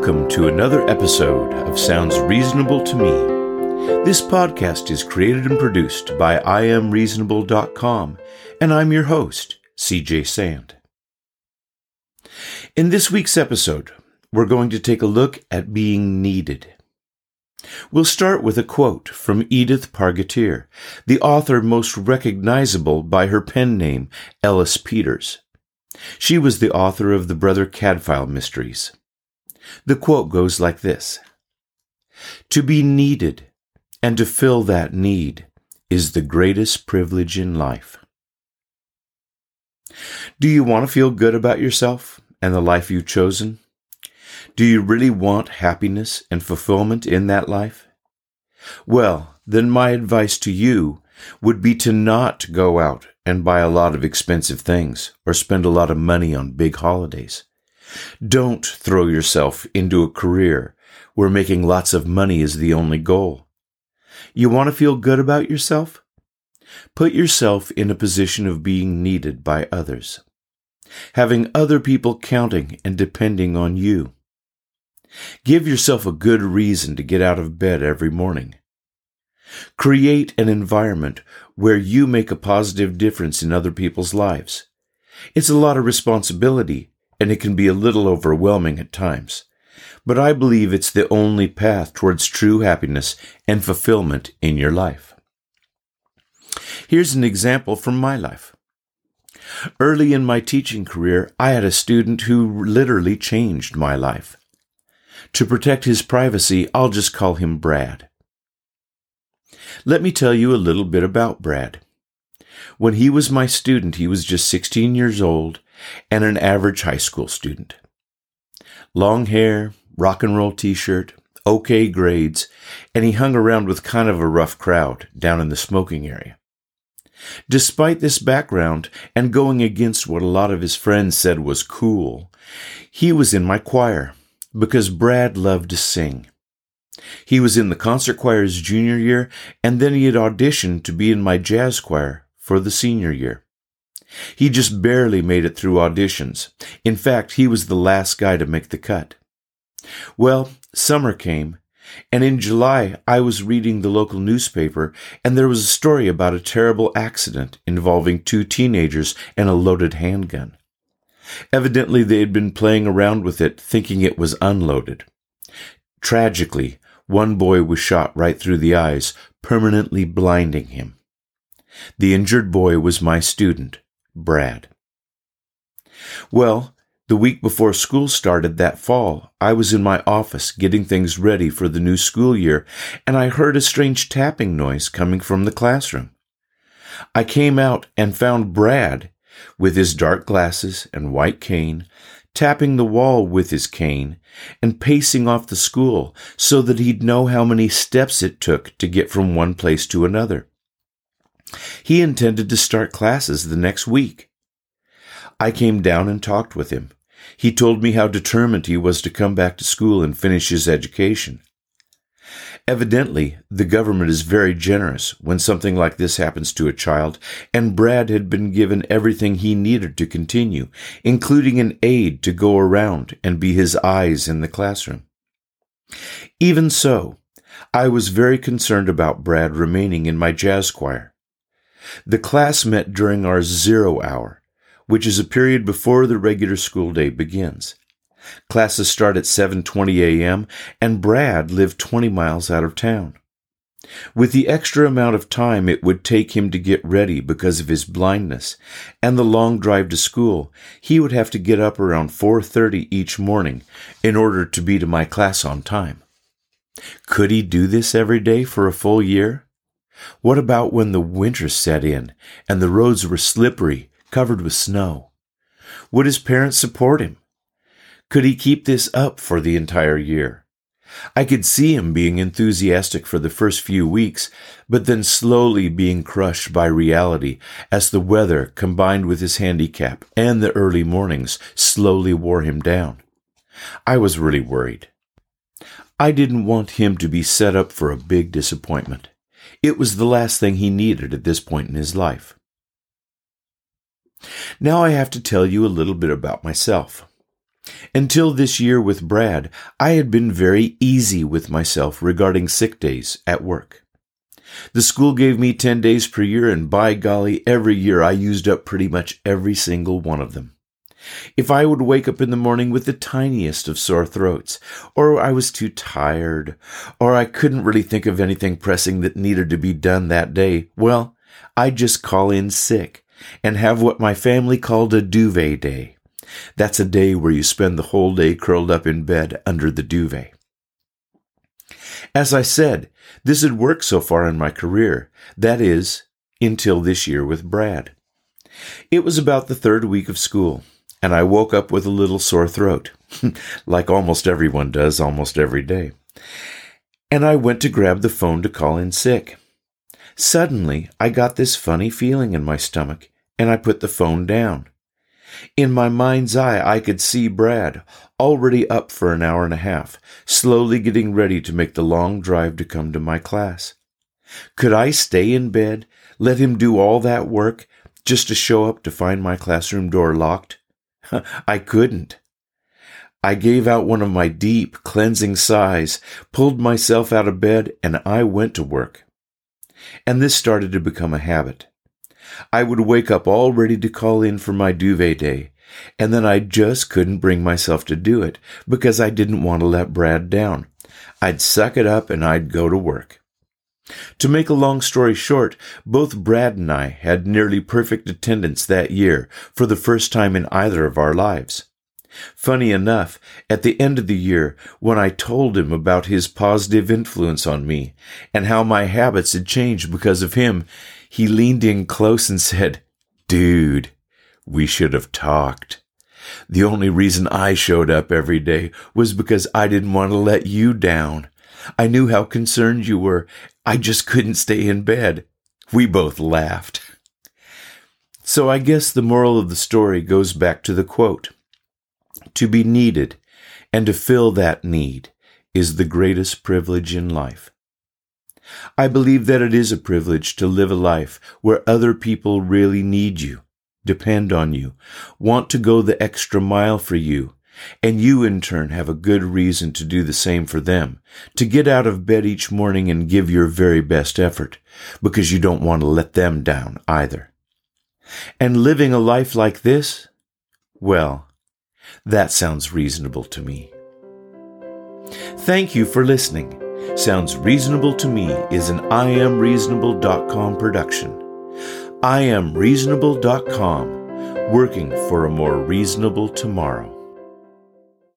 Welcome to another episode of Sounds Reasonable to Me. This podcast is created and produced by IamReasonable.com, and I'm your host, CJ Sand. In this week's episode, we're going to take a look at being needed. We'll start with a quote from Edith Pargeter, the author most recognizable by her pen name, Ellis Peters. She was the author of the Brother Cadfael Mysteries. The quote goes like this To be needed and to fill that need is the greatest privilege in life. Do you want to feel good about yourself and the life you've chosen? Do you really want happiness and fulfillment in that life? Well, then my advice to you would be to not go out and buy a lot of expensive things or spend a lot of money on big holidays. Don't throw yourself into a career where making lots of money is the only goal. You want to feel good about yourself? Put yourself in a position of being needed by others, having other people counting and depending on you. Give yourself a good reason to get out of bed every morning. Create an environment where you make a positive difference in other people's lives. It's a lot of responsibility, and it can be a little overwhelming at times. But I believe it's the only path towards true happiness and fulfillment in your life. Here's an example from my life. Early in my teaching career, I had a student who literally changed my life. To protect his privacy, I'll just call him Brad. Let me tell you a little bit about Brad. When he was my student, he was just 16 years old and an average high school student. Long hair, rock and roll t-shirt, okay grades, and he hung around with kind of a rough crowd down in the smoking area. Despite this background and going against what a lot of his friends said was cool, he was in my choir because Brad loved to sing. He was in the concert choir's junior year, and then he had auditioned to be in my jazz choir for the senior year. He just barely made it through auditions. In fact, he was the last guy to make the cut. Well, summer came, and in July I was reading the local newspaper, and there was a story about a terrible accident involving two teenagers and a loaded handgun. Evidently, they had been playing around with it, thinking it was unloaded. Tragically, one boy was shot right through the eyes, permanently blinding him. The injured boy was my student, Brad. Well, the week before school started that fall, I was in my office getting things ready for the new school year, and I heard a strange tapping noise coming from the classroom. I came out and found Brad, with his dark glasses and white cane, tapping the wall with his cane, and pacing off the school so that he'd know how many steps it took to get from one place to another. He intended to start classes the next week. I came down and talked with him. He told me how determined he was to come back to school and finish his education. Evidently, the government is very generous when something like this happens to a child, and Brad had been given everything he needed to continue, including an aide to go around and be his eyes in the classroom. Even so, I was very concerned about Brad remaining in my jazz choir. The class met during our zero hour, which is a period before the regular school day begins. Classes start at 7:20 a.m. and Brad lived 20 miles out of town. With the extra amount of time it would take him to get ready because of his blindness and the long drive to school, he would have to get up around 4:30 each morning in order to be to my class on time. Could he do this every day for a full year? What about when the winter set in and the roads were slippery, covered with snow? Would his parents support him? Could he keep this up for the entire year? I could see him being enthusiastic for the first few weeks, but then slowly being crushed by reality as the weather combined with his handicap and the early mornings slowly wore him down. I was really worried. I didn't want him to be set up for a big disappointment. It was the last thing he needed at this point in his life. Now I have to tell you a little bit about myself. Until this year with Brad, I had been very easy with myself regarding sick days at work. The school gave me 10 days per year, and by golly, every year I used up pretty much every single one of them. If I would wake up in the morning with the tiniest of sore throats, or I was too tired, or I couldn't really think of anything pressing that needed to be done that day, well, I'd just call in sick and have what my family called a duvet day. That's a day where you spend the whole day curled up in bed under the duvet. As I said, this had worked so far in my career. That is, until this year with Brad. It was about the third week of school, and I woke up with a little sore throat, like almost everyone does almost every day. And I went to grab the phone to call in sick. Suddenly, I got this funny feeling in my stomach, and I put the phone down. In my mind's eye, I could see Brad, already up for an hour and a half, slowly getting ready to make the long drive to come to my class. Could I stay in bed, let him do all that work, just to show up to find my classroom door locked? I couldn't. I gave out one of my deep, cleansing sighs, pulled myself out of bed, and I went to work. And this started to become a habit. I would wake up all ready to call in for my duvet day, and then I just couldn't bring myself to do it because I didn't want to let Brad down. I'd suck it up and I'd go to work. To make a long story short, both Brad and I had nearly perfect attendance that year for the first time in either of our lives. Funny enough, at the end of the year, when I told him about his positive influence on me and how my habits had changed because of him, he leaned in close and said, Dude, we should have talked. The only reason I showed up every day was because I didn't want to let you down. I knew how concerned you were. I just couldn't stay in bed. We both laughed. So I guess the moral of the story goes back to the quote To be needed and to fill that need is the greatest privilege in life. I believe that it is a privilege to live a life where other people really need you depend on you, want to go the extra mile for you, and you in turn have a good reason to do the same for them, to get out of bed each morning and give your very best effort, because you don't want to let them down either. And living a life like this? Well, that sounds reasonable to me. Thank you for listening. Sounds Reasonable to Me is an IamReasonable.com production. I am reasonable.com, working for a more reasonable tomorrow.